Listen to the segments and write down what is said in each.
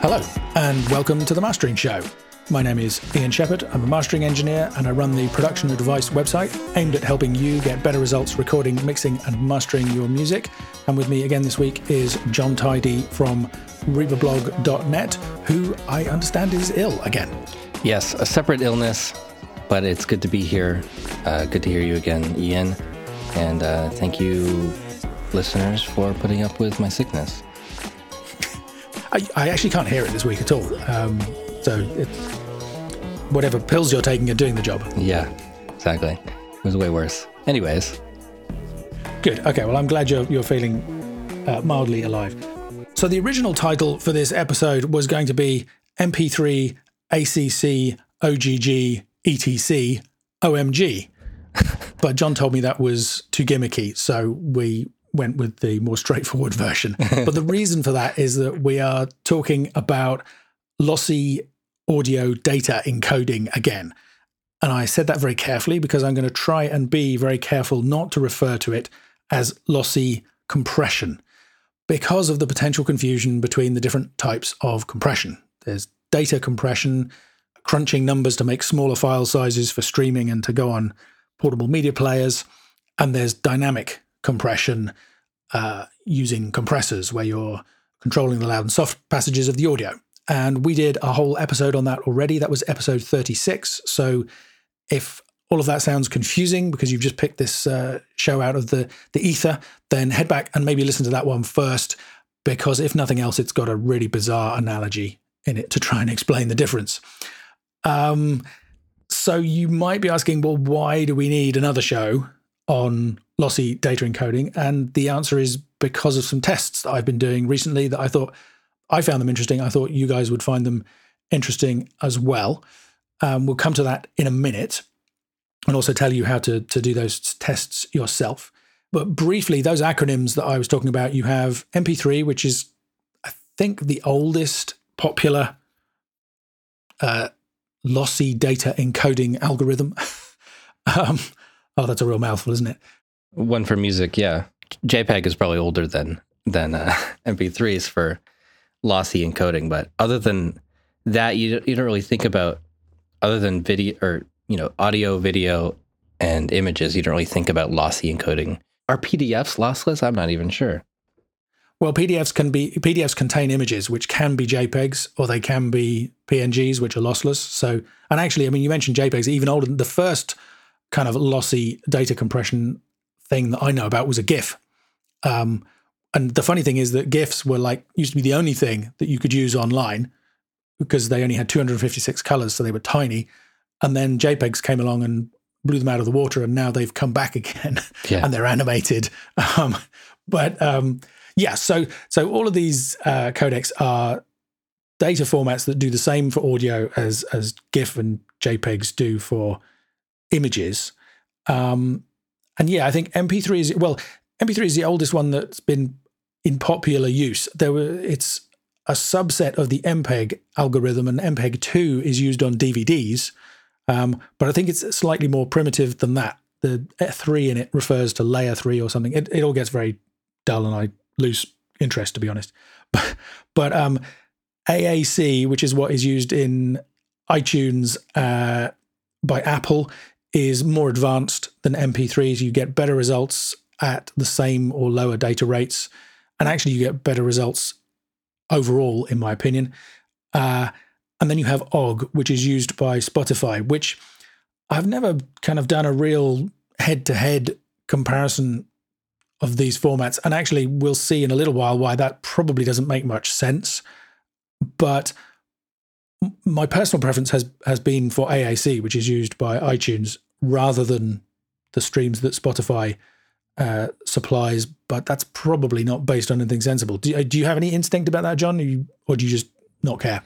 Hello, and welcome to the Mastering Show. My name is Ian Shepherd. I'm a mastering engineer and I run the Production Advice website aimed at helping you get better results recording, mixing, and mastering your music. And with me again this week is Jon Tidey from ReaperBlog.net, who I understand is ill again. Yes, a separate illness, but it's good to be here. Uh, good to hear you again, Ian. And uh, thank you, listeners, for putting up with my sickness. I, I actually can't hear it this week at all. Um, so whatever pills you're taking are doing the job. Yeah, exactly. It was way worse. Anyways, Good. Okay. Well, I'm glad you're you're feeling uh, mildly alive. So the original title for this episode was going to be MP3 AAC OGG ETC OMG, but Jon told me that was too gimmicky, so we went with the more straightforward version. but the reason for that is that we are talking about lossy audio data encoding again. And I said that very carefully because I'm going to try and be very careful not to refer to it as lossy compression because of the potential confusion between the different types of compression. There's data compression, crunching numbers to make smaller file sizes for streaming and to go on portable media players. And there's dynamic compression uh, using compressors where you're controlling the loud and soft passages of the audio. And we did a whole episode on that already. That was episode 36. So if all of that sounds confusing because you've just picked this uh, show out of the, the ether, then head back and maybe listen to that one first. Because if nothing else, it's got a really bizarre analogy in it to try and explain the difference. Um, so you might be asking, well, why do we need another show on lossy data encoding? And the answer is because of some tests that I've been doing recently that I thought I found them interesting. I thought you guys would find them interesting as well. Um, we'll come to that in a minute and also tell you how to, to do those tests yourself. But briefly, those acronyms that I was talking about, you have MP3, which is, I think, the oldest popular uh, lossy data encoding algorithm. um, oh, that's a real mouthful, isn't it? one for music, yeah. JPEG is probably older than than uh, MP3s for lossy encoding, but other than that, you you don't really think about other than video or you know audio, video, and images. You don't really think about lossy encoding. Are PDFs lossless? I'm not even sure. Well, PDFs can be PDFs contain images which can be JPEGs or they can be PNGs which are lossless. So, and actually, I mean, you mentioned JPEGs. Even older, than the first kind of lossy data compression thing that I know about was a GIF. Um, and the funny thing is that GIFs were like used to be the only thing that you could use online because they only had 256 colors, so they were tiny. And then JPEGs came along and blew them out of the water, and now they've come back again Yeah. and they're animated. Um, but um, yeah, so so all of these uh, codecs are data formats that do the same for audio as as GIF and JPEGs do for images. Um, and yeah, I think MP3 is well, MP3 is the oldest one that's been in popular use. There were it's a subset of the MPEG algorithm, and MPEG two is used on DVDs. Um, but I think it's slightly more primitive than that. The three in it refers to layer three or something. It, it all gets very dull, and I lose interest to be honest. But, um, AAC, which is what is used in iTunes uh, by Apple, is more advanced than MP3s. You get better results at the same or lower data rates, and actually, you get better results overall, in my opinion. Uh, and then you have OGG, which is used by Spotify, which I've never kind of done a real head to head comparison of these formats. And actually, we'll see in a little while why that probably doesn't make much sense. But my personal preference has has been for AAC, which is used by iTunes, rather than the streams that Spotify uh, supplies. But that's probably not based on anything sensible. Do, you- do you have any instinct about that, Jon, or, you, or do you just not care?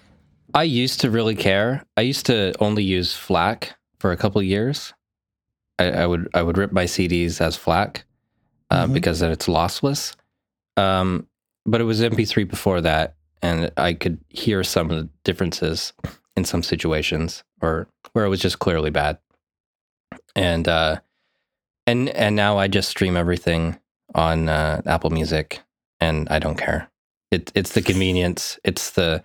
I used to really care. I used to only use FLAC for a couple of years. I, I would I would rip my CDs as FLAC uh, Mhm. because then it's lossless. Um, but it was MP3 before that, and I could hear some of the differences in some situations, or where it was just clearly bad. And uh, and and now I just stream everything on uh, Apple Music, and I don't care. It, it's the convenience. It's the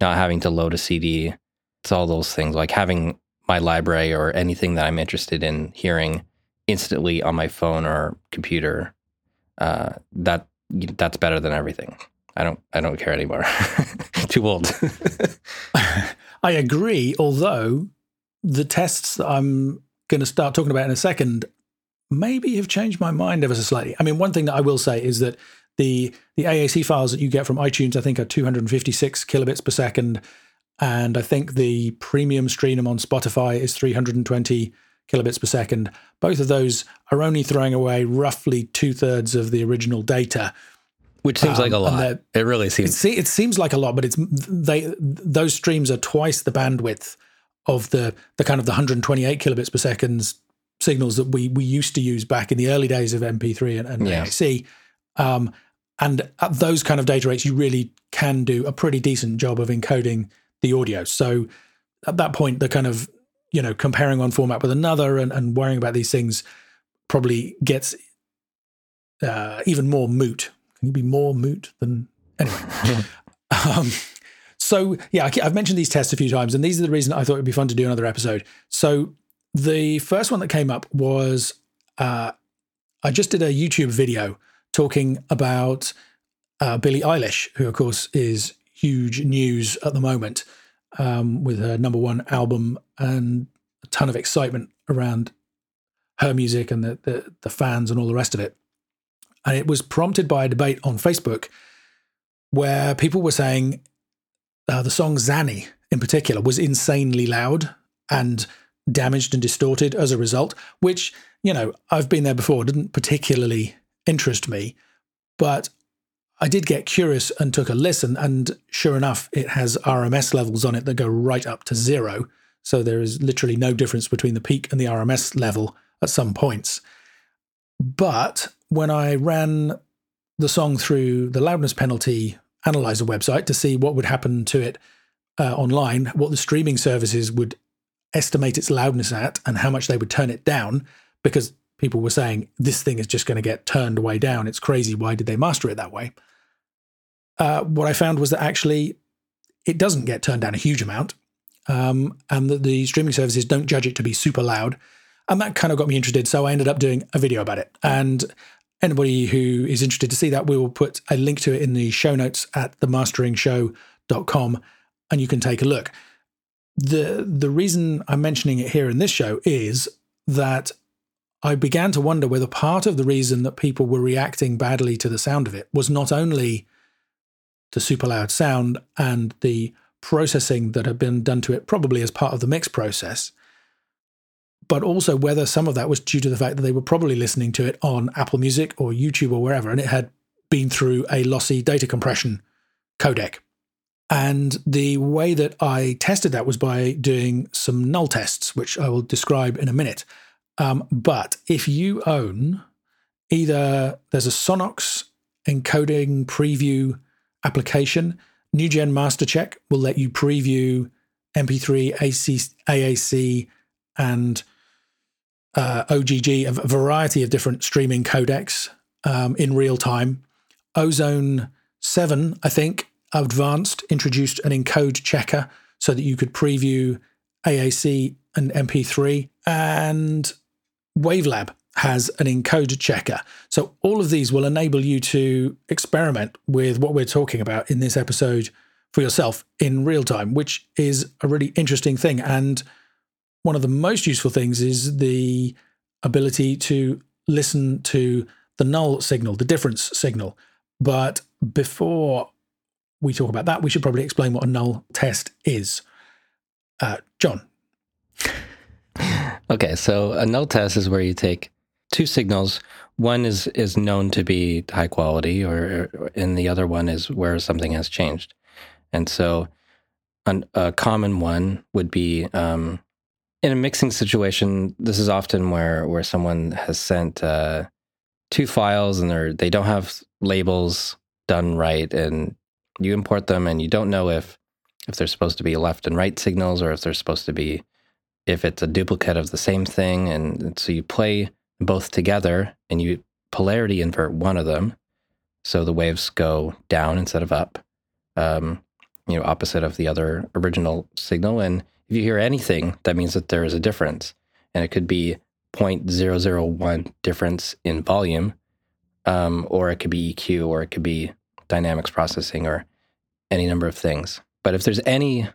not having to load a CD. It's all those things like having my library or anything that I'm interested in hearing instantly on my phone or computer. Uh, that that's better than everything. I don't I don't care anymore. Too old. I agree, although the tests that I'm going to start talking about in a second maybe have changed my mind ever so slightly. I mean, one thing that I will say is that the the AAC files that you get from iTunes, I think, are 256 kilobits per second, and I think the premium stream on Spotify is 320 kilobits per second. Both of those are only throwing away roughly two thirds of the original data, which seems um, like a lot. It really seems. It, it seems like a lot, but it's they those streams are twice the bandwidth of the the kind of the 128 kilobits per second signals that we we used to use back in the early days of MP3 and, and yeah. AAC. Um, and at those kind of data rates, you really can do a pretty decent job of encoding the audio. So at that point, the kind of you know comparing one format with another and, and worrying about these things probably gets uh, even more moot. Can you be more moot than anyway? um, so yeah, I've mentioned these tests a few times, and these are the reason I thought it'd be fun to do another episode. So the first one that came up was uh, I just did a YouTube video talking about uh, Billie Eilish, who of course is huge news at the moment um, with her number one album and a ton of excitement around her music and the, the, the fans and all the rest of it. And it was prompted by a debate on Facebook where people were saying uh, the song Xanny in particular was insanely loud and damaged and distorted as a result, which, you know, I've been there before, didn't particularly interest me. But I did get curious and took a listen, and sure enough, it has RMS levels on it that go right up to zero. So there is literally no difference between the peak and the RMS level at some points. But when I ran the song through the loudness penalty analyzer website to see what would happen to it uh, online, what the streaming services would estimate its loudness at, and how much they would turn it down, because people were saying this thing is just going to get turned way down. It's crazy. Why did they master it that way? Uh, what I found was that actually it doesn't get turned down a huge amount, um, and that the streaming services don't judge it to be super loud. And that kind of got me interested. So I ended up doing a video about it. And anybody who is interested to see that, we will put a link to it in the show notes at themasteringshow.com and you can take a look. The the reason I'm mentioning it here in this show is that I began to wonder whether part of the reason that people were reacting badly to the sound of it was not only the super loud sound and the processing that had been done to it, probably as part of the mix process, but also whether some of that was due to the fact that they were probably listening to it on Apple Music or YouTube or wherever, and it had been through a lossy data compression codec. And the way that I tested that was by doing some null tests, which I will describe in a minute. Um, but if you own either there's a Sonnox encoding preview application, NUGEN MasterCheck will let you preview MP3, AC, AAC, and uh, OGG, a variety of different streaming codecs um, in real time. Ozone 7, I think, advanced, introduced an encode checker so that you could preview AAC and MP3. And Wavelab has an encode checker. So all of these will enable you to experiment with what we're talking about in this episode for yourself in real time, which is a really interesting thing. And one of the most useful things is the ability to listen to the null signal, the difference signal. But before we talk about that, we should probably explain what a null test is. Uh, Jon. Okay, so a null test is where you take two signals. One is is known to be high quality, or and the other one is where something has changed. And so, an, a common one would be um, in a mixing situation, this is often where where someone has sent uh, two files and they're they don't have labels done right, and you import them, and you don't know if if they're supposed to be left and right signals or if they're supposed to be if it's a duplicate of the same thing, and so you play both together and you polarity invert one of them, so the waves go down instead of up. Um, you know, opposite of the other original signal. And if you hear anything, that means that there is a difference. And it could be 0.001 difference in volume, um, or it could be EQ, or it could be dynamics processing, or any number of things. But if there's any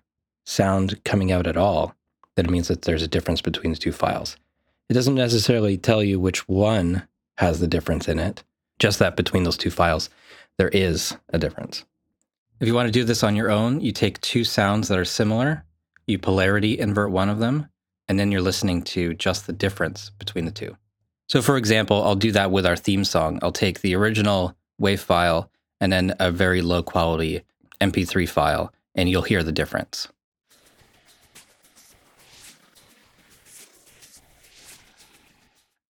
sound coming out at all, then it means that there's a difference between the two files. It doesn't necessarily tell you which one has the difference in it, just that between those two files, there is a difference. If you want to do this on your own, you take two sounds that are similar, you polarity invert one of them, and then you're listening to just the difference between the two. So, for example, I'll do that with our theme song. I'll take the original WAV file and then a very low quality MP3 file, and you'll hear the difference.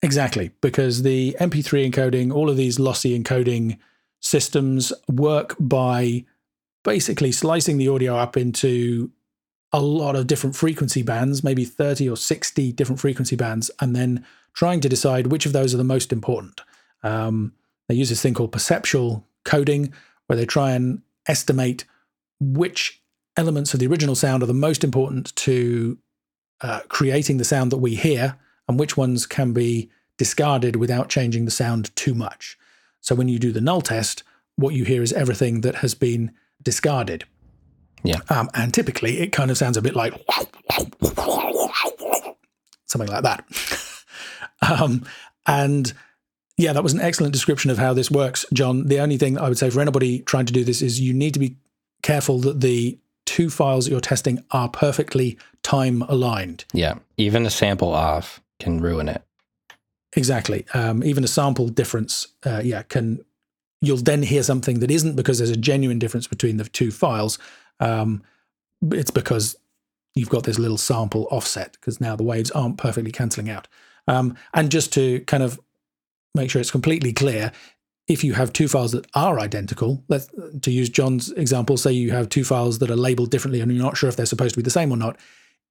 Exactly, because the MP3 encoding, all of these lossy encoding systems work by basically slicing the audio up into a lot of different frequency bands, maybe 30 or 60 different frequency bands, and then trying to decide which of those are the most important. Um, they use this thing called perceptual coding, where they try and estimate which elements of the original sound are the most important to uh, creating the sound that we hear and which ones can be discarded without changing the sound too much. So when you do the null test, what you hear is everything that has been discarded. Yeah. Um, and typically it kind of sounds a bit like something like that. um, and yeah, that was an excellent description of how this works, Jon. The only thing I would say for anybody trying to do this is you need to be careful that the two files that you're testing are perfectly time aligned. Yeah. Even a sample off can ruin it. Exactly. Um, even a sample difference, uh, yeah, can you'll then hear something that isn't because there's a genuine difference between the two files. Um, it's because you've got this little sample offset because now the waves aren't perfectly cancelling out. Um, and just to kind of make sure it's completely clear, if you have two files that are identical, let's to use Jon's example, say you have two files that are labeled differently and you're not sure if they're supposed to be the same or not.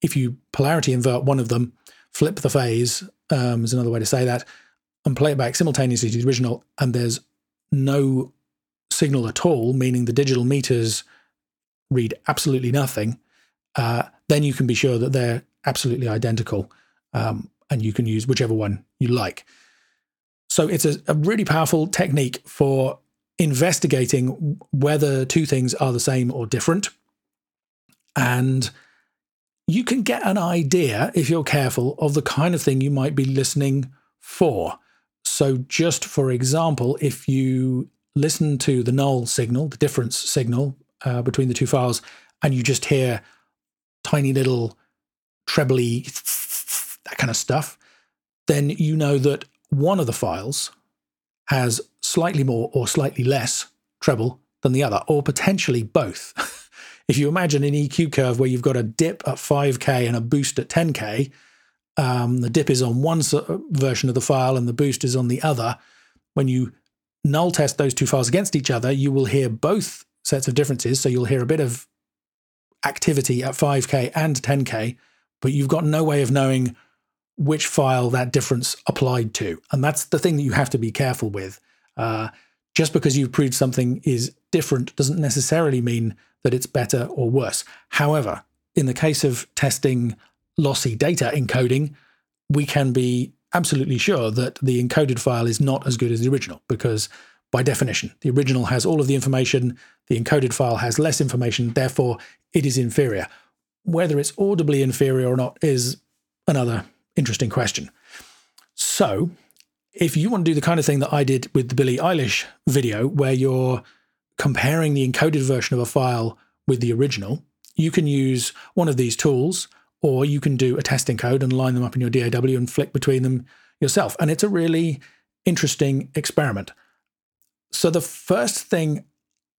If you polarity invert one of them, flip the phase um, is another way to say that, and play it back simultaneously to the original, and there's no signal at all, meaning the digital meters read absolutely nothing, uh, then you can be sure that they're absolutely identical, um, and you can use whichever one you like. So it's a, a really powerful technique for investigating whether two things are the same or different. And you can get an idea, if you're careful, of the kind of thing you might be listening for. So, just for example, if you listen to the null signal, the difference signal uh, between the two files, and you just hear tiny little trebly, that kind of stuff, then you know that one of the files has slightly more or slightly less treble than the other, or potentially both. if you imagine an EQ curve where you've got a dip at 5K and a boost at 10K, um, the dip is on one version of the file and the boost is on the other. When you null test those two files against each other, you will hear both sets of differences. So you'll hear a bit of activity at 5K and 10K, but you've got no way of knowing which file that difference applied to. And that's the thing that you have to be careful with. Uh, just because you've proved something is different doesn't necessarily mean that it's better or worse. However, in the case of testing lossy data encoding, we can be absolutely sure that the encoded file is not as good as the original because by definition, the original has all of the information, the encoded file has less information, therefore it is inferior. Whether it's audibly inferior or not is another interesting question. So, if you want to do the kind of thing that I did with the Billie Eilish video, where you're comparing the encoded version of a file with the original, you can use one of these tools, or you can do a testing code and line them up in your DAW and flick between them yourself. And it's a really interesting experiment. So, the first thing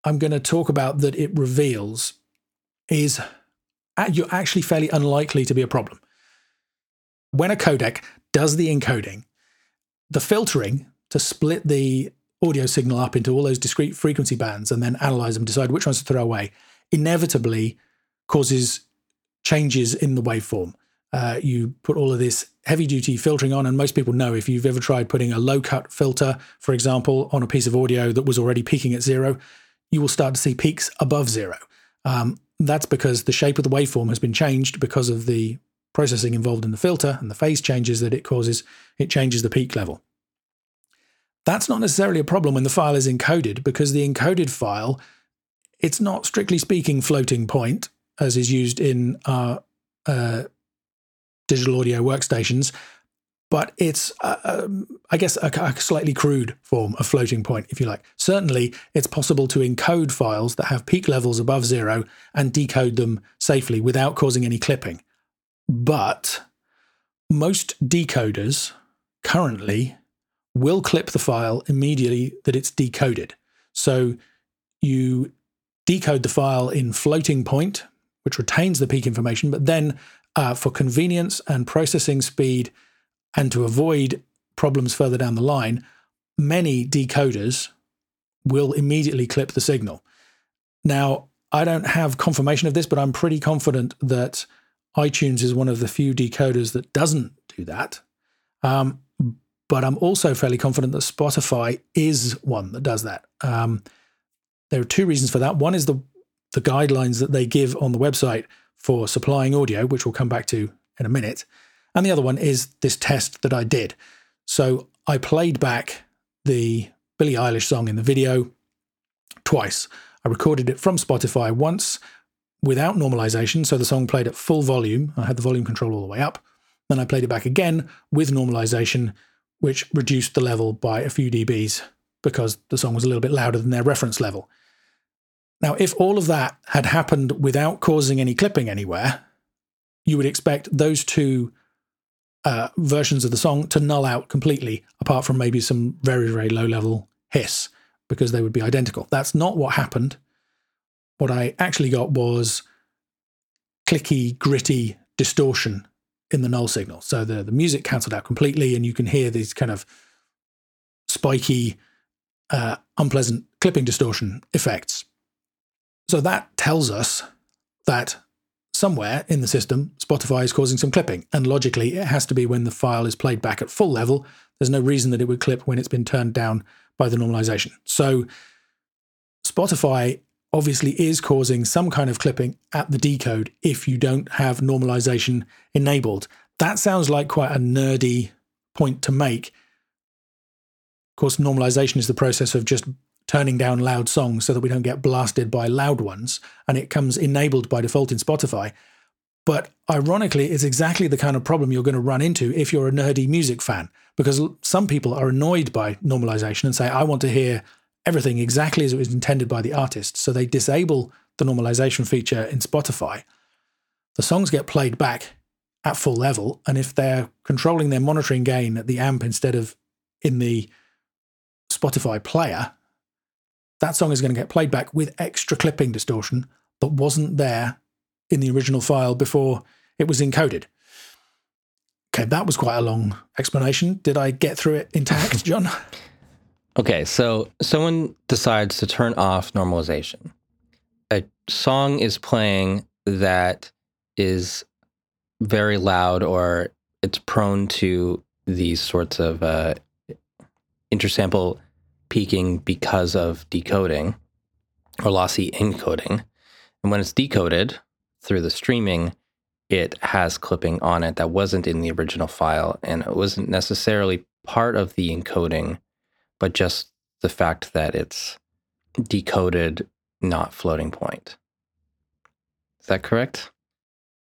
I'm going to talk about that it reveals is you're actually fairly unlikely to be a problem. When a codec does the encoding, the filtering to split the audio signal up into all those discrete frequency bands and then analyze them, decide which ones to throw away, inevitably causes changes in the waveform. Uh, you put all of this heavy duty filtering on, and most people know if you've ever tried putting a low cut filter, for example, on a piece of audio that was already peaking at zero, you will start to see peaks above zero. Um, That's because the shape of the waveform has been changed because of the processing involved in the filter and the phase changes that it causes. It changes the peak level. That's not necessarily a problem when the file is encoded because the encoded file, it's not strictly speaking floating point as is used in our uh, digital audio workstations, but it's, uh, I guess, a, a, slightly crude form of floating point, if you like. Certainly, it's possible to encode files that have peak levels above zero and decode them safely without causing any clipping. But most decoders currently will clip the file immediately that it's decoded. So you decode the file in floating point, which retains the peak information, but then uh, for convenience and processing speed and to avoid problems further down the line, many decoders will immediately clip the signal. Now, I don't have confirmation of this, but I'm pretty confident that iTunes is one of the few decoders that doesn't do that. Um, but I'm also fairly confident that Spotify is one that does that. Um, there are two reasons for that. One is the the guidelines that they give on the website for supplying audio, which we'll come back to in a minute. And the other one is this test that I did. So I played back the Billie Eilish song in the video twice. I recorded it from Spotify once without normalization. So the song played at full volume. I had the volume control all the way up. Then I played it back again with normalization which reduced the level by a few dBs because the song was a little bit louder than their reference level. Now, if all of that had happened without causing any clipping anywhere, you would expect those two uh, versions of the song to null out completely, apart from maybe some very, very low level hiss, because they would be identical. That's not what happened. What I actually got was clicky, gritty distortion in the null signal. So the, the music cancelled out completely, and you can hear these kind of spiky, uh, unpleasant clipping distortion effects. So that tells us that somewhere in the system, Spotify is causing some clipping. And logically, it has to be when the file is played back at full level. There's no reason that it would clip when it's been turned down by the normalization. So Spotify obviously is causing some kind of clipping at the decode if you don't have normalization enabled. That sounds like quite a nerdy point to make. Of course, normalization is the process of just turning down loud songs so that we don't get blasted by loud ones, and it comes enabled by default in Spotify. But ironically, it's exactly the kind of problem you're going to run into if you're a nerdy music fan, because some people are annoyed by normalization and say, I want to hear everything exactly as it was intended by the artist. So they disable the normalization feature in Spotify. The songs get played back at full level. And if they're controlling their monitoring gain at the amp instead of in the Spotify player, that song is going to get played back with extra clipping distortion that wasn't there in the original file before it was encoded. Okay, that was quite a long explanation. Did I get through it intact, Jon? Okay, so someone decides to turn off normalization. A song is playing that is very loud or it's prone to these sorts of uh, intersample peaking because of decoding or lossy encoding. And when it's decoded through the streaming, it has clipping on it that wasn't in the original file and it wasn't necessarily part of the encoding but just the fact that it's decoded, not floating point. Is that correct?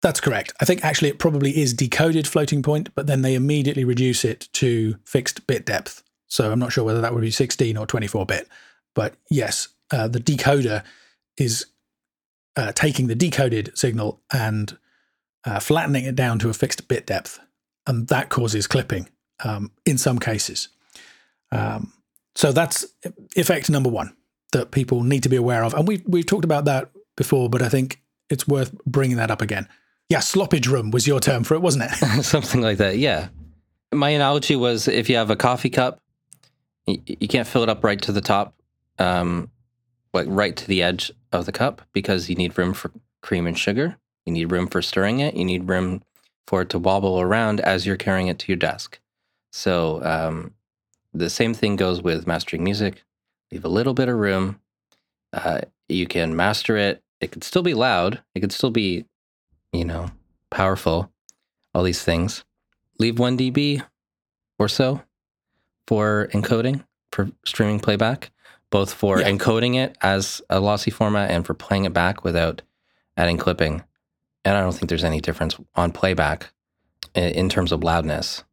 That's correct. I think actually it probably is decoded floating point, but then they immediately reduce it to fixed bit depth. So I'm not sure whether that would be 16 or 24 bit. But yes, uh, the decoder is uh, taking the decoded signal and uh, flattening it down to a fixed bit depth. And that causes clipping um, in some cases. Um, so that's effect number one that people need to be aware of. And we've, we've talked about that before, but I think it's worth bringing that up again. Yeah, sloppage room was your term for it, wasn't it? Something like that, yeah. My analogy was if you have a coffee cup, you can't fill it up right to the top, um, like right to the edge of the cup because you need room for cream and sugar. You need room for stirring it. You need room for it to wobble around as you're carrying it to your desk. So um, the same thing goes with mastering music. Leave a little bit of room. Uh, you can master it it could still be loud. It could still be, you know, powerful. All these things. Leave one dB or so for encoding for streaming playback, both for yeah. encoding it as a lossy format and for playing it back without adding clipping. And I don't think there's any difference on playback in terms of loudness.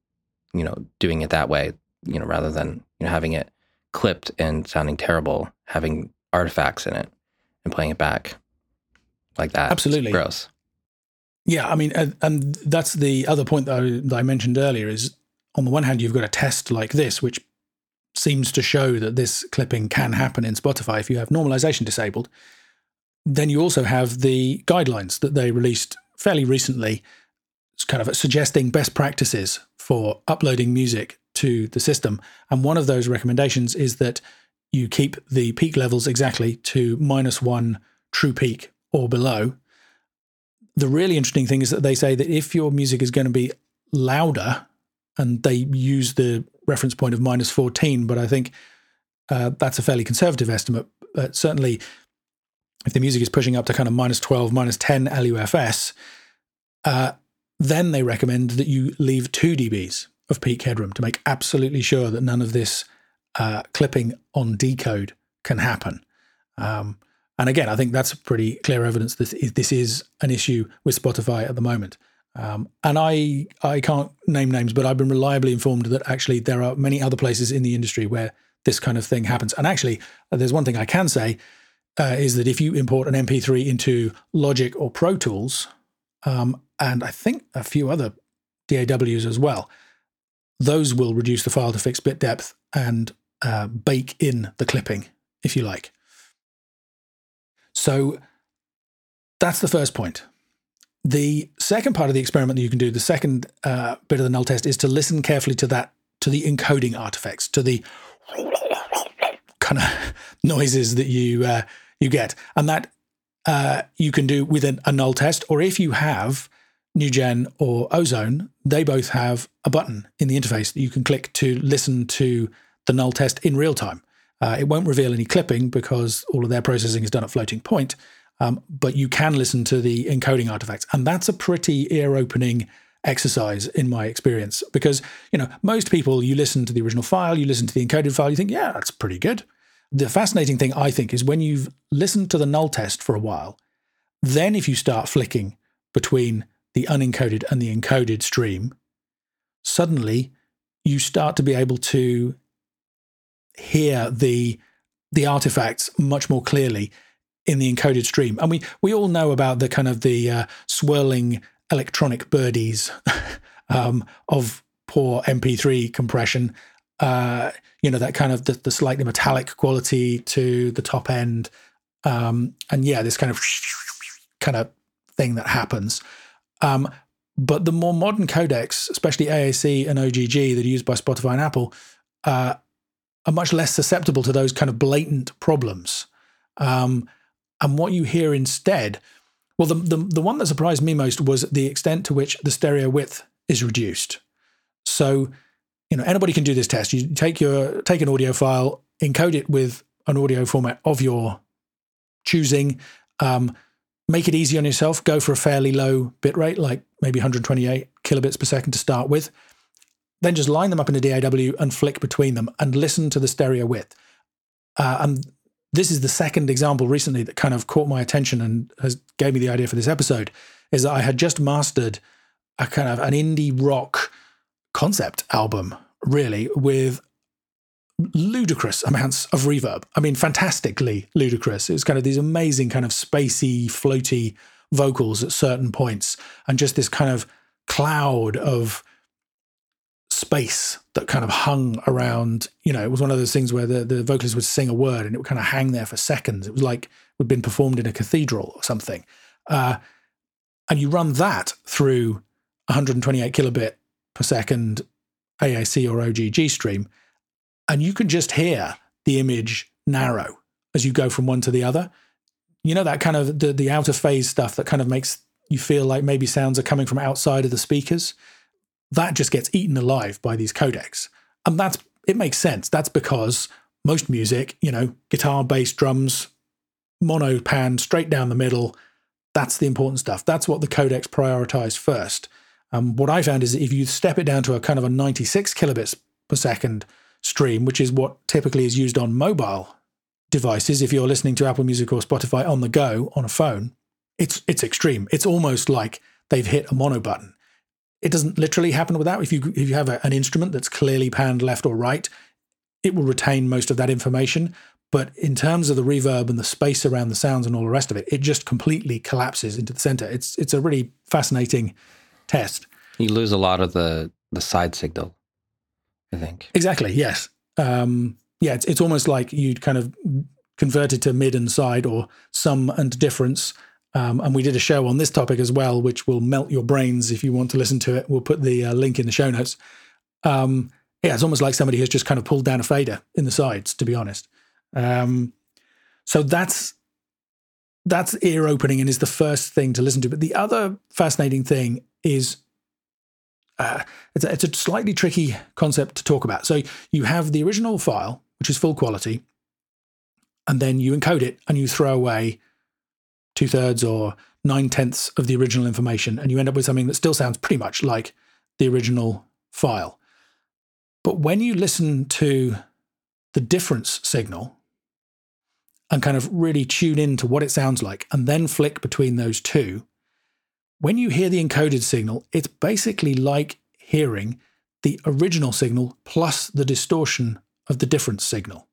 You know, doing it that way, you know, rather than you know having it clipped and sounding terrible, having artifacts in it and playing it back like that. Absolutely it's gross. Yeah, I mean, and, and that's the other point that I, that I mentioned earlier is on the one hand, you've got a test like this, which seems to show that this clipping can happen in Spotify if you have normalization disabled. Then you also have the guidelines that they released fairly recently, kind of suggesting best practices for uploading music to the system. And one of those recommendations is that you keep the peak levels exactly to minus one true peak or below. The really interesting thing is that they say that if your music is going to be louder and they use the reference point of minus 14, but I think uh, that's a fairly conservative estimate. But certainly, if the music is pushing up to kind of minus 12, minus 10 LUFS, uh, then they recommend that you leave 2 dBs of peak headroom to make absolutely sure that none of this uh, clipping on decode can happen. Um, and again, I think that's pretty clear evidence that this is an issue with Spotify at the moment. Um, and I I can't name names, but I've been reliably informed that actually there are many other places in the industry where this kind of thing happens. And actually, uh, there's one thing I can say uh, is that if you import an MP3 into Logic or Pro Tools, um, and I think a few other DAWs as well, those will reduce the file to fixed bit depth and uh, bake in the clipping, if you like. So that's the first point. The second part of the experiment that you can do, the second uh, bit of the null test, is to listen carefully to that, to the encoding artifacts, to the kind of noises that you uh, you get, and that uh, you can do with an, a null test, or if you have NUGEN or Ozone, they both have a button in the interface that you can click to listen to the null test in real time. Uh, it won't reveal any clipping because all of their processing is done at floating point, um, but you can listen to the encoding artifacts. And that's a pretty ear opening exercise in my experience because, you know, most people, you listen to the original file, you listen to the encoded file, you think, yeah, that's pretty good. The fascinating thing, I think, is when you've listened to the null test for a while, then if you start flicking between the unencoded and the encoded stream, suddenly you start to be able to hear the the artifacts much more clearly in the encoded stream. And we we all know about the kind of the uh, swirling electronic birdies um, of poor MP3 compression. Uh, you know that kind of the, the, slightly metallic quality to the top end, um, and yeah, this kind of kind of thing that happens. Um, but the more modern codecs, especially AAC and OGG that are used by Spotify and Apple, uh, are much less susceptible to those kind of blatant problems. Um, and what you hear instead, well, the, the, the one that surprised me most was the extent to which the stereo width is reduced. So, you know, anybody can do this test. You take your take an audio file, encode it with an audio format of your choosing. Um, make it easy on yourself. Go for a fairly low bit rate, like maybe 128 kilobits per second to start with. Then just line them up in a DAW and flick between them and listen to the stereo width. Uh, and this is the second example recently that kind of caught my attention and has gave me the idea for this episode. Is that I had just mastered a kind of an indie rock concept album, really, with ludicrous amounts of reverb. I mean, fantastically ludicrous. It was kind of these amazing, kind of spacey, floaty vocals at certain points, and just this kind of cloud of space that kind of hung around. You know, it was one of those things where the, the vocalist would sing a word and it would kind of hang there for seconds. It was like it had been performed in a cathedral or something. Uh, and you run that through 128 kilobit per second AAC or OGG stream, and you can just hear the image narrow as you go from one to the other. You know that kind of the, the outer phase stuff that kind of makes you feel like maybe sounds are coming from outside of the speakers that just gets eaten alive by these codecs. And that's it makes sense. That's because most music, you know, guitar, bass, drums, mono pan straight down the middle. That's the important stuff. That's what the codecs prioritize first. Um, what I found is if you step it down to a kind of a 96 kilobits per second stream, which is what typically is used on mobile devices, if you're listening to Apple Music or Spotify on the go on a phone, it's it's extreme. It's almost like they've hit a mono button. It doesn't literally happen without. If you if you have a, an instrument that's clearly panned left or right, it will retain most of that information. But in terms of the reverb and the space around the sounds and all the rest of it, it just completely collapses into the center. It's it's a really fascinating test. You lose a lot of the the side signal, I think. Exactly. Yes. Um, yeah. It's it's almost like you'd kind of converted to mid and side or sum and difference. Um, and we did a show on this topic as well, which will melt your brains if you want to listen to it. We'll put the uh, link in the show notes. Um, yeah, it's almost like somebody has just kind of pulled down a fader in the sides, to be honest. Um, so that's that's ear opening and is the first thing to listen to. But the other fascinating thing is uh, it's, a, it's a slightly tricky concept to talk about. So you have the original file, which is full quality, and then you encode it and you throw away two thirds or nine tenths of the original information, and you end up with something that still sounds pretty much like the original file. But when you listen to the difference signal and kind of really tune in to what it sounds like and then flick between those two, when you hear the encoded signal, it's basically like hearing the original signal plus the distortion of the difference signal.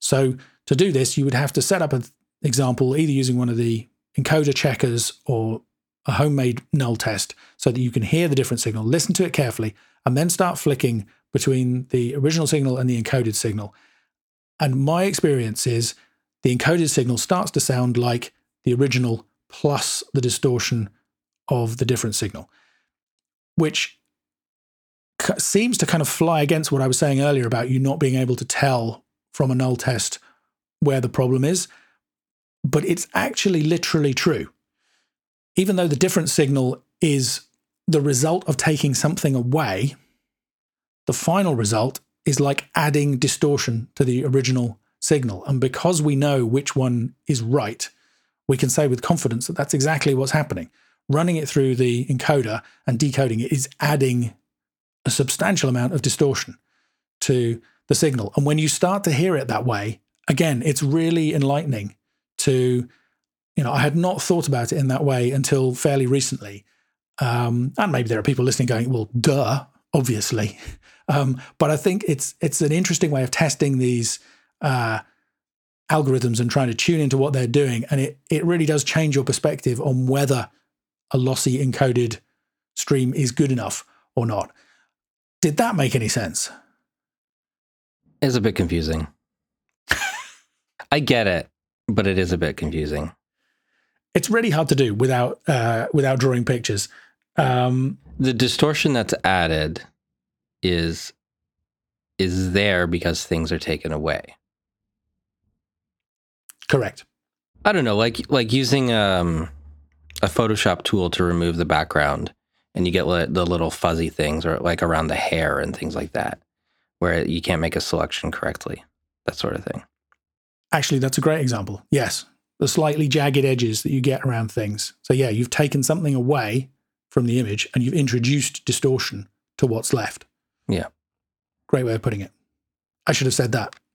So to do this, you would have to set up an example either using one of the encoder checkers or a homemade null test so that you can hear the different signal, listen to it carefully, and then start flicking between the original signal and the encoded signal. And my experience is the encoded signal starts to sound like the original plus the distortion of the different signal, which seems to kind of fly against what I was saying earlier about you not being able to tell from a null test where the problem is. But it's actually literally true. Even though the different signal is the result of taking something away, the final result is like adding distortion to the original signal. And because we know which one is right, we can say with confidence that that's exactly what's happening. Running it through the encoder and decoding it is adding a substantial amount of distortion to the signal. And when you start to hear it that way, again, it's really enlightening to, you know, I had not thought about it in that way until fairly recently. Um, and maybe there are people listening going, well, duh, obviously. Um, but I think it's it's an interesting way of testing these uh, algorithms and trying to tune into what they're doing, and it it really does change your perspective on whether a lossy encoded stream is good enough or not. Did that make any sense? It's a bit confusing. I get it, but it is a bit confusing. It's really hard to do without uh, without drawing pictures. Um, the distortion that's added is is there because things are taken away. Correct. I don't know, like like using um, a Photoshop tool to remove the background, and you get the little fuzzy things, or like around the hair and things like that, where you can't make a selection correctly, that sort of thing. Actually, that's a great example. Yes, the slightly jagged edges that you get around things. So yeah, you've taken something away from the image and you've introduced distortion to what's left. Yeah. Great way of putting it. I should have said that.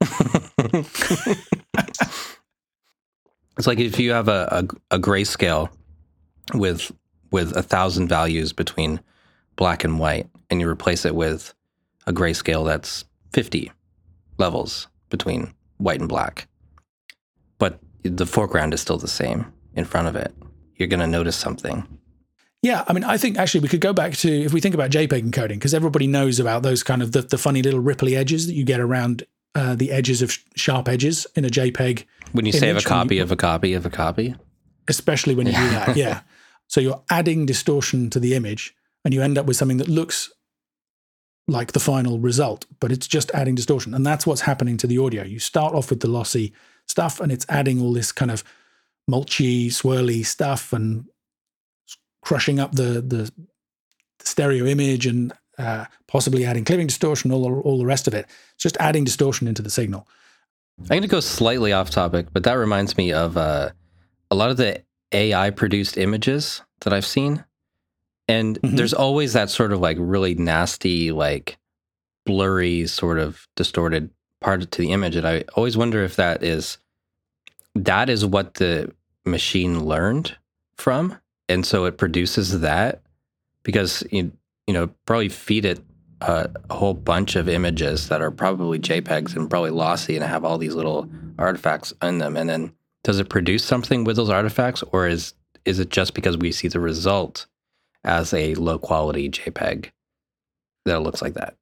it's like if you have a, a, a grayscale with with a thousand values between black and white, and you replace it with a grayscale that's 50 levels between white and black. But the foreground is still the same in front of it. You're going to notice something. Yeah, I mean, I think actually we could go back to if we think about JPEG encoding because everybody knows about those kind of the, the funny little ripply edges that you get around uh, the edges of sh- sharp edges in a JPEG. When you image, save a copy you, of a copy of a copy, especially when you do that, yeah. So you're adding distortion to the image, and you end up with something that looks like the final result, but it's just adding distortion, and that's what's happening to the audio. You start off with the lossy stuff, and it's adding all this kind of mulchy, swirly stuff and crushing up the the stereo image and uh, possibly adding clipping distortion, all all the rest of it. It's just adding distortion into the signal. I'm going to go slightly off topic, but that reminds me of uh, a lot of the AI produced images that I've seen. And mm-hmm. there's always that sort of like really nasty, like blurry, sort of distorted part to the image. And I always wonder if that is that is what the machine learned from. And so it produces that because you, you know, probably feed it a, a whole bunch of images that are probably JPEGs and probably lossy and have all these little artifacts in them. And then does it produce something with those artifacts or is is it just because we see the result as a low quality JPEG that looks like that?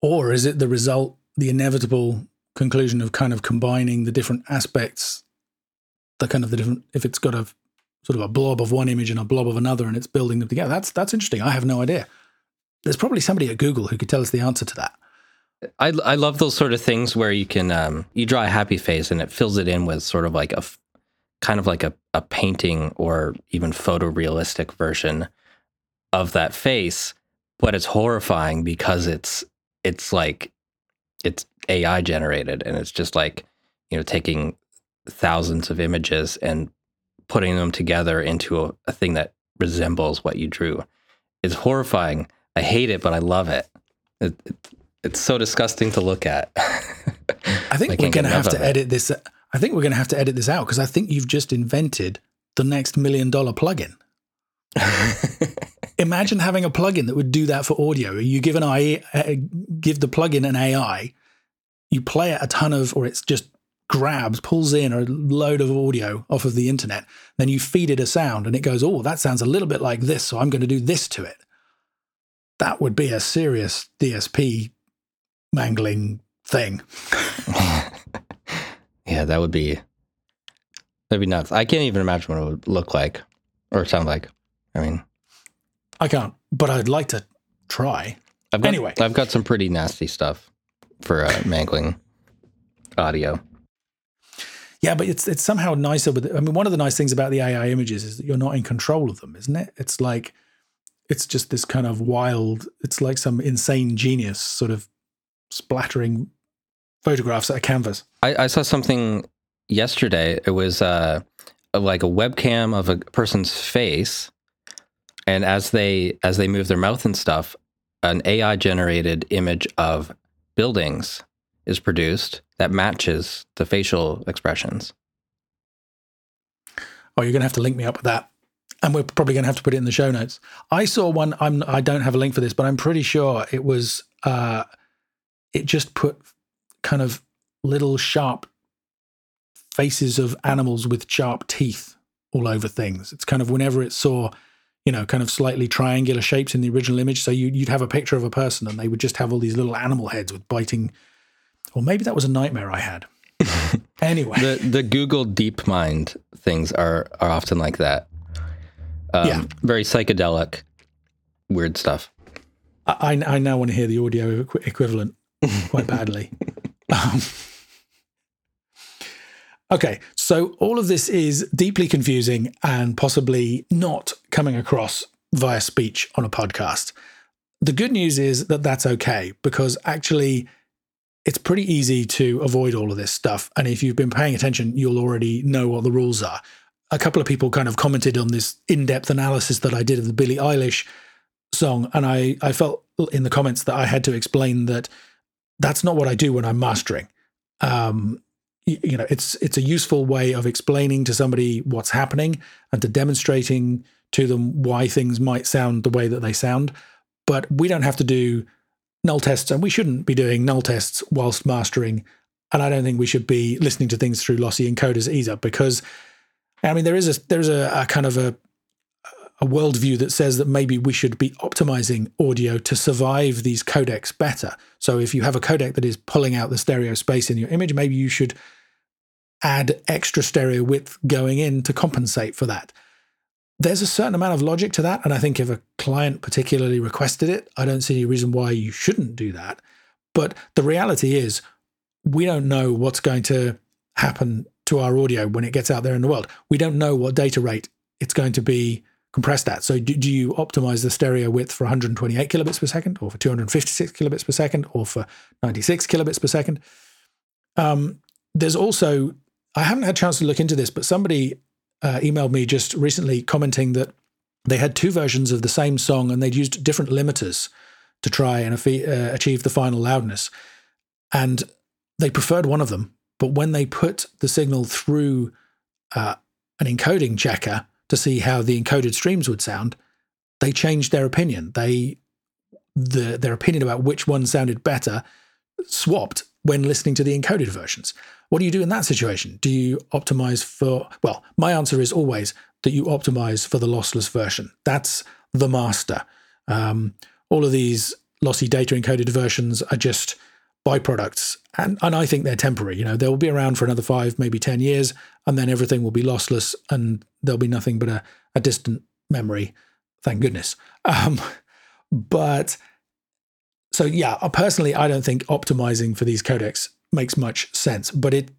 Or is it the result, the inevitable conclusion of kind of combining the different aspects, the kind of the different, if it's got a sort of a blob of one image and a blob of another and it's building them together? That's, that's interesting. I have no idea. There's probably somebody at Google who could tell us the answer to that. I, I love those sort of things where you can um, you draw a happy face and it fills it in with sort of like a kind of like a, a painting or even photorealistic version of that face, but it's horrifying because it's it's like it's AI generated and it's just like, you know, taking thousands of images and putting them together into a, a thing that resembles what you drew. It's horrifying. I hate it, but I love it. it, it it's so disgusting to look at. I think we're going to have to edit this. I think we're going to have to edit this out because I think you've just invented the next million dollar plugin. Imagine having a plugin that would do that for audio. You give an AI, uh, give the plugin an AI, you play it a ton of, or it's just grabs, pulls in a load of audio off of the internet. Then you feed it a sound, and it goes, "Oh, that sounds a little bit like this, so I'm going to do this to it." That would be a serious DSP mangling thing. yeah, that would be that'd be nuts. I can't even imagine what it would look like or sound like. I mean, I can't, but I'd like to try. I've got, anyway, I've got some pretty nasty stuff for uh, mangling audio. Yeah, but it's it's somehow nicer with. I mean, one of the nice things about the AI images is that you're not in control of them, isn't it? It's like it's just this kind of wild. It's like some insane genius sort of splattering photographs at a canvas. I, I saw something yesterday. It was uh, like a webcam of a person's face and as they as they move their mouth and stuff an ai generated image of buildings is produced that matches the facial expressions. Oh you're going to have to link me up with that. And we're probably going to have to put it in the show notes. I saw one i'm i don't have a link for this but i'm pretty sure it was uh it just put kind of little sharp faces of animals with sharp teeth all over things. It's kind of whenever it saw you know, kind of slightly triangular shapes in the original image. So you, would have a picture of a person and they would just have all these little animal heads with biting. Or maybe that was a nightmare I had. anyway, the the Google DeepMind things are are often like that. Um, yeah, very psychedelic, weird stuff. I I now want to hear the audio equivalent quite badly. um, Okay, so all of this is deeply confusing and possibly not coming across via speech on a podcast. The good news is that that's okay because actually it's pretty easy to avoid all of this stuff. And if you've been paying attention, you'll already know what the rules are. A couple of people kind of commented on this in depth analysis that I did of the Billie Eilish song. And I, I felt in the comments that I had to explain that that's not what I do when I'm mastering. Um, you know it's it's a useful way of explaining to somebody what's happening and to demonstrating to them why things might sound the way that they sound. But we don't have to do null tests and we shouldn't be doing null tests whilst mastering. And i don't think we should be listening to things through lossy encoders either because i mean there is a there's a, a kind of a a worldview that says that maybe we should be optimizing audio to survive these codecs better. So if you have a codec that is pulling out the stereo space in your image, maybe you should add extra stereo width going in to compensate for that. There's a certain amount of logic to that. And I think if a client particularly requested it, I don't see any reason why you shouldn't do that. But the reality is, we don't know what's going to happen to our audio when it gets out there in the world. We don't know what data rate it's going to be compress that. So do, do, you optimize the stereo width for 128 kilobits per second or for 256 kilobits per second or for 96 kilobits per second? Um, there's also I haven't had a chance to look into this, but somebody uh, emailed me just recently commenting that they had two versions of the same song and they'd used different limiters to try and uh, achieve the final loudness. And they preferred one of them. But when they put the signal through uh, an encoding checker to see how the encoded streams would sound, they changed their opinion. They the, their opinion about which one sounded better swapped when listening to the encoded versions. What do you do in that situation? Do you optimize for, well, my answer is always that you optimize for the lossless version. That's the master. Um, all of these lossy data encoded versions are just byproducts. And, and I think they're temporary. You know, they'll be around for another five, maybe 10 years, and then everything will be lossless and there'll be nothing but a, a distant memory. Thank goodness. Um, but so yeah, personally, I don't think optimizing for these codecs makes much sense, but it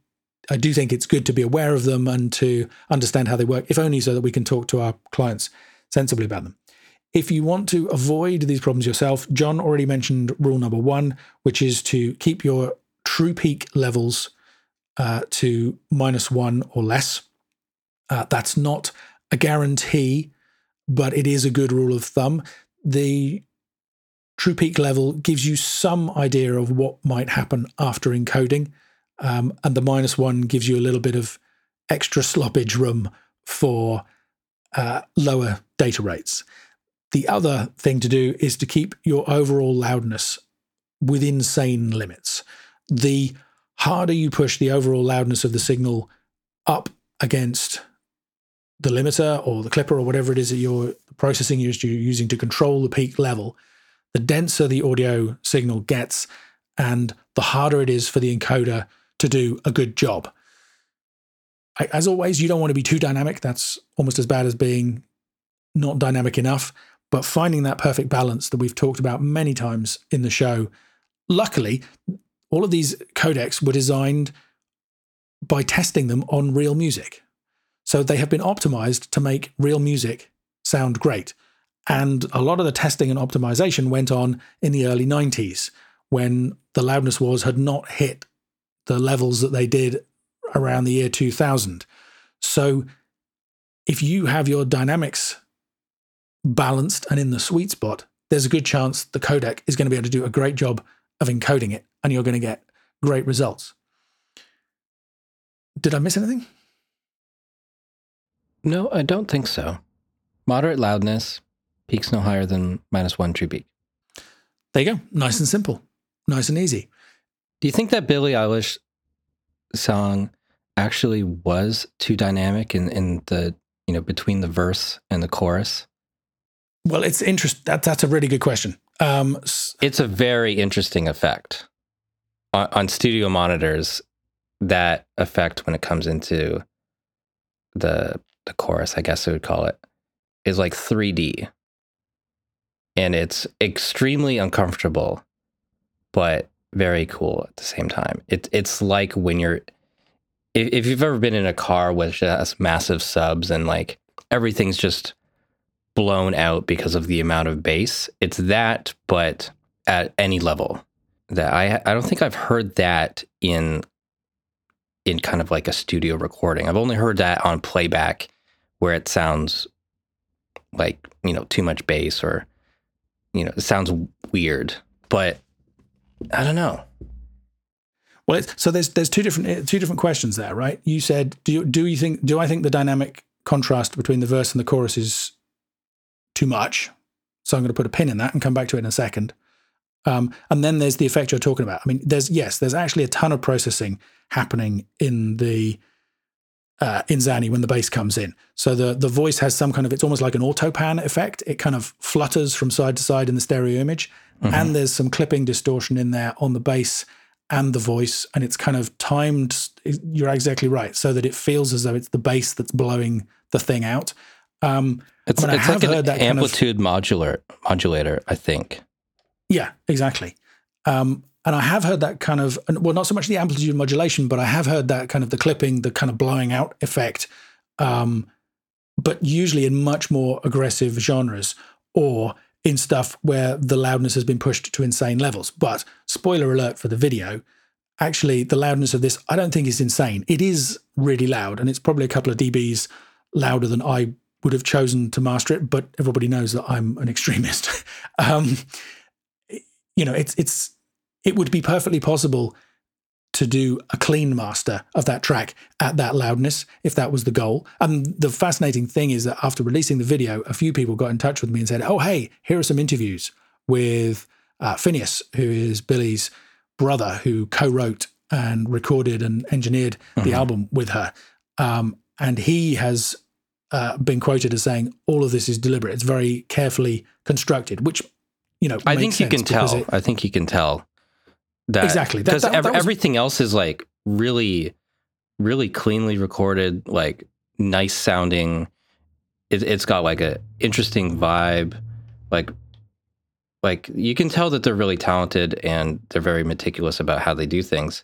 I do think it's good to be aware of them and to understand how they work, if only so that we can talk to our clients sensibly about them. If you want to avoid these problems yourself, Jon already mentioned rule number one, which is to keep your true peak levels uh, to minus one or less. Uh, that's not a guarantee, but it is a good rule of thumb. The True peak level gives you some idea of what might happen after encoding, um, and the minus one gives you a little bit of extra sloppage room for uh, lower data rates. The other thing to do is to keep your overall loudness within sane limits. The harder you push the overall loudness of the signal up against the limiter or the clipper or whatever it is that you're processing you're using to control the peak level, the denser the audio signal gets and the harder it is for the encoder to do a good job. As always, you don't want to be too dynamic. That's almost as bad as being not dynamic enough. But finding that perfect balance that we've talked about many times in the show, luckily, all of these codecs were designed by testing them on real music. So they have been optimized to make real music sound great. And a lot of the testing and optimization went on in the early 90s when the loudness wars had not hit the levels that they did around the year 2000. So if you have your dynamics balanced and in the sweet spot, there's a good chance the codec is going to be able to do a great job of encoding it and you're going to get great results. Did I miss anything? No, I don't think so. Moderate loudness, Peaks no higher than minus one true peak. There you go. Nice and simple. Nice and easy. Do you think that Billie Eilish song actually was too dynamic in, in the, you know, between the verse and the chorus? Well, it's interest. That, that's a really good question. Um, it's a very interesting effect on, on studio monitors. That effect when it comes into the the chorus, I guess I would call it, is like 3D and it's extremely uncomfortable, but very cool at the same time. It, it's like when you're, if, if you've ever been in a car which has massive subs and like everything's just blown out because of the amount of bass, it's that, but at any level. That I I don't think I've heard that in in kind of like a studio recording. I've only heard that on playback where it sounds like, you know, too much bass or you know, it sounds weird, but I don't know. Well, so there's there's two different eh, two different questions there, right? You said, do you do you think do I think the dynamic contrast between the verse and the chorus is too much? So I'm going to put a pin in that and come back to it in a second. Um, and then there's the effect you're talking about. I mean, there's yes, there's actually a ton of processing happening in the uh, in Xanny when the bass comes in. So the the voice has some kind of it's almost like an auto pan effect. It kind of flutters from side to side in the stereo image, mm-hmm. and there's some clipping distortion in there on the bass and the voice, and it's kind of timed. You're exactly right, so that it feels as though it's the bass that's blowing the thing out. Um, it's, I mean, it's like an amplitude kind of, modulator, modulator, I think. Yeah, exactly. Um, and I have heard that kind of, well, not so much the amplitude modulation, but I have heard that kind of the clipping, the kind of blowing out effect, um, but usually in much more aggressive genres or in stuff where the loudness has been pushed to insane levels. But spoiler alert for the video, actually the loudness of this, I don't think is insane. It is really loud, and it's probably a couple of dBs louder than I would have chosen to master it. But everybody knows that I'm an extremist. um, you know, it's it's it would be perfectly possible to do a clean master of that track at that loudness if that was the goal. And the fascinating thing is that after releasing the video, a few people got in touch with me and said, "Oh, hey, here are some interviews with uh, Finneas, who is Billie's brother, who co-wrote and recorded and engineered mm-hmm. the album with her." Um, and he has uh, been quoted as saying, "All of this is deliberate. It's very carefully constructed," which you know, I think you can tell. It, I think you can tell that exactly because ev- was... everything else is like really, really cleanly recorded, like nice sounding. It, it's got like a interesting vibe, like like you can tell that they're really talented and they're very meticulous about how they do things,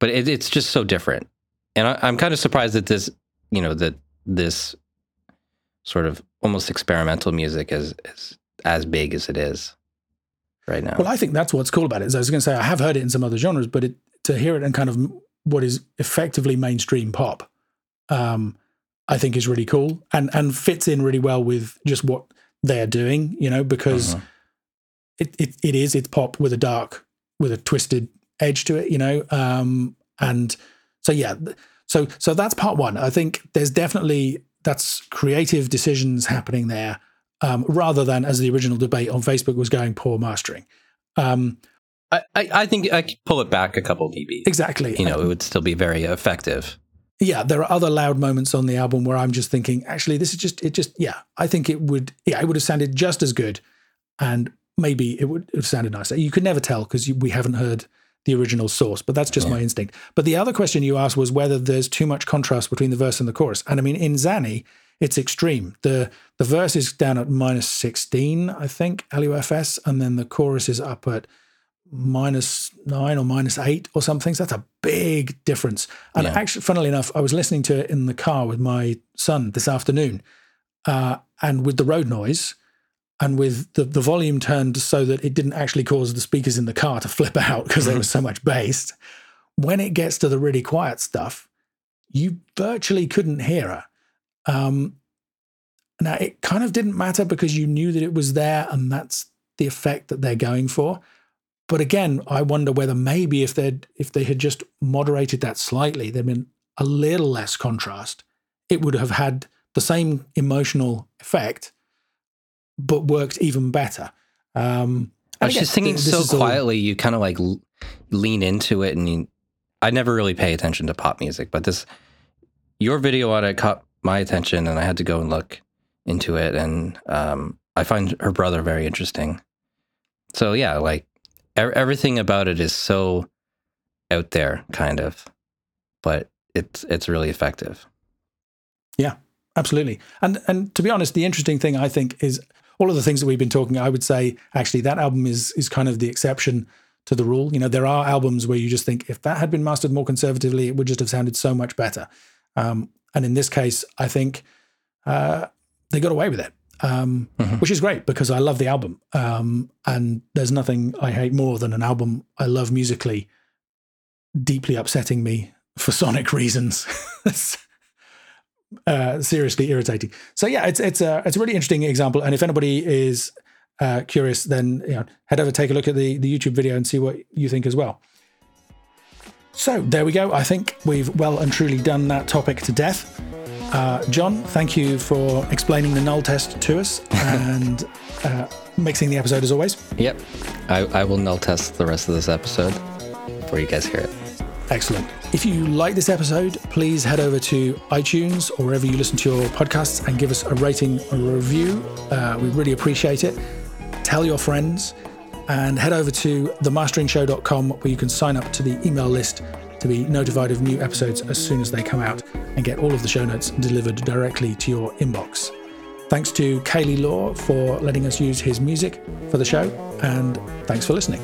but it, it's just so different. And I, I'm kind of surprised that this, you know, that this sort of almost experimental music is is as big as it is right now. Well, I think that's what's cool about it. Is I was going to say I have heard it in some other genres, but it, to hear it in kind of what is effectively mainstream pop, um, I think is really cool and and fits in really well with just what they're doing. You know, because uh-huh. it, it it is it's pop with a dark with a twisted edge to it. You know, um, and so yeah, so so that's part one. I think there's definitely that's creative decisions happening there um, rather than as the original debate on Facebook was going poor mastering. Um, I, I, think I could pull it back a couple dB. Exactly. You know, it would still be very effective. Yeah, there are other loud moments on the album where I'm just thinking, actually, this is just it. Just yeah, I think it would. Yeah, it would have sounded just as good, and maybe it would have sounded nicer. You could never tell because we haven't heard the original source, but that's just yeah. my instinct. But the other question you asked was whether there's too much contrast between the verse and the chorus. And I mean, in Xanny, it's extreme. The the verse is down at minus 16, I think, LUFS, and then the chorus is up at minus nine or minus eight or something. So that's a big difference. And yeah. actually, funnily enough, I was listening to it in the car with my son this afternoon, uh, and with the road noise and with the, the volume turned so that it didn't actually cause the speakers in the car to flip out because there was so much bass. When it gets to the really quiet stuff, you virtually couldn't hear her. Um, now, it kind of didn't matter because you knew that it was there and that's the effect that they're going for. But again, I wonder whether maybe if they if they had just moderated that slightly, there'd been a little less contrast. It would have had the same emotional effect, but worked even better. Um, and she's singing so quietly, you kind of like lean into it, and you, I never really pay attention to pop music, but this your video on it caught my attention, and I had to go and look into it, and um, I find her brother very interesting. So yeah, like er- everything about it is so out there, kind of, but it's it's really effective. Yeah, absolutely. And and to be honest, the interesting thing I think is all of the things that we've been talking. I would say actually that album is is kind of the exception to the rule. You know, there are albums where you just think if that had been mastered more conservatively, it would just have sounded so much better. Um, and in this case, I think uh, they got away with it, um, mm-hmm. which is great because I love the album. Um, and there's nothing I hate more than an album I love musically deeply upsetting me for sonic reasons. uh, seriously irritating. So yeah, it's it's a it's a really interesting example. And if anybody is uh, curious, then you know, head over, take a look at the the YouTube video, and see what you think as well. So there we go. I think we've well and truly done that topic to death. Uh, Jon, thank you for explaining the null test to us and uh, mixing the episode as always. Yep. I, I will null test the rest of this episode before you guys hear it. Excellent. If you like this episode, please head over to iTunes or wherever you listen to your podcasts and give us a rating or a review. Uh, we really appreciate it. Tell your friends and head over to themasteringshow.com where you can sign up to the email list to be notified of new episodes as soon as they come out and get all of the show notes delivered directly to your inbox. Thanks to Kaylee Law for letting us use his music for the show, and thanks for listening.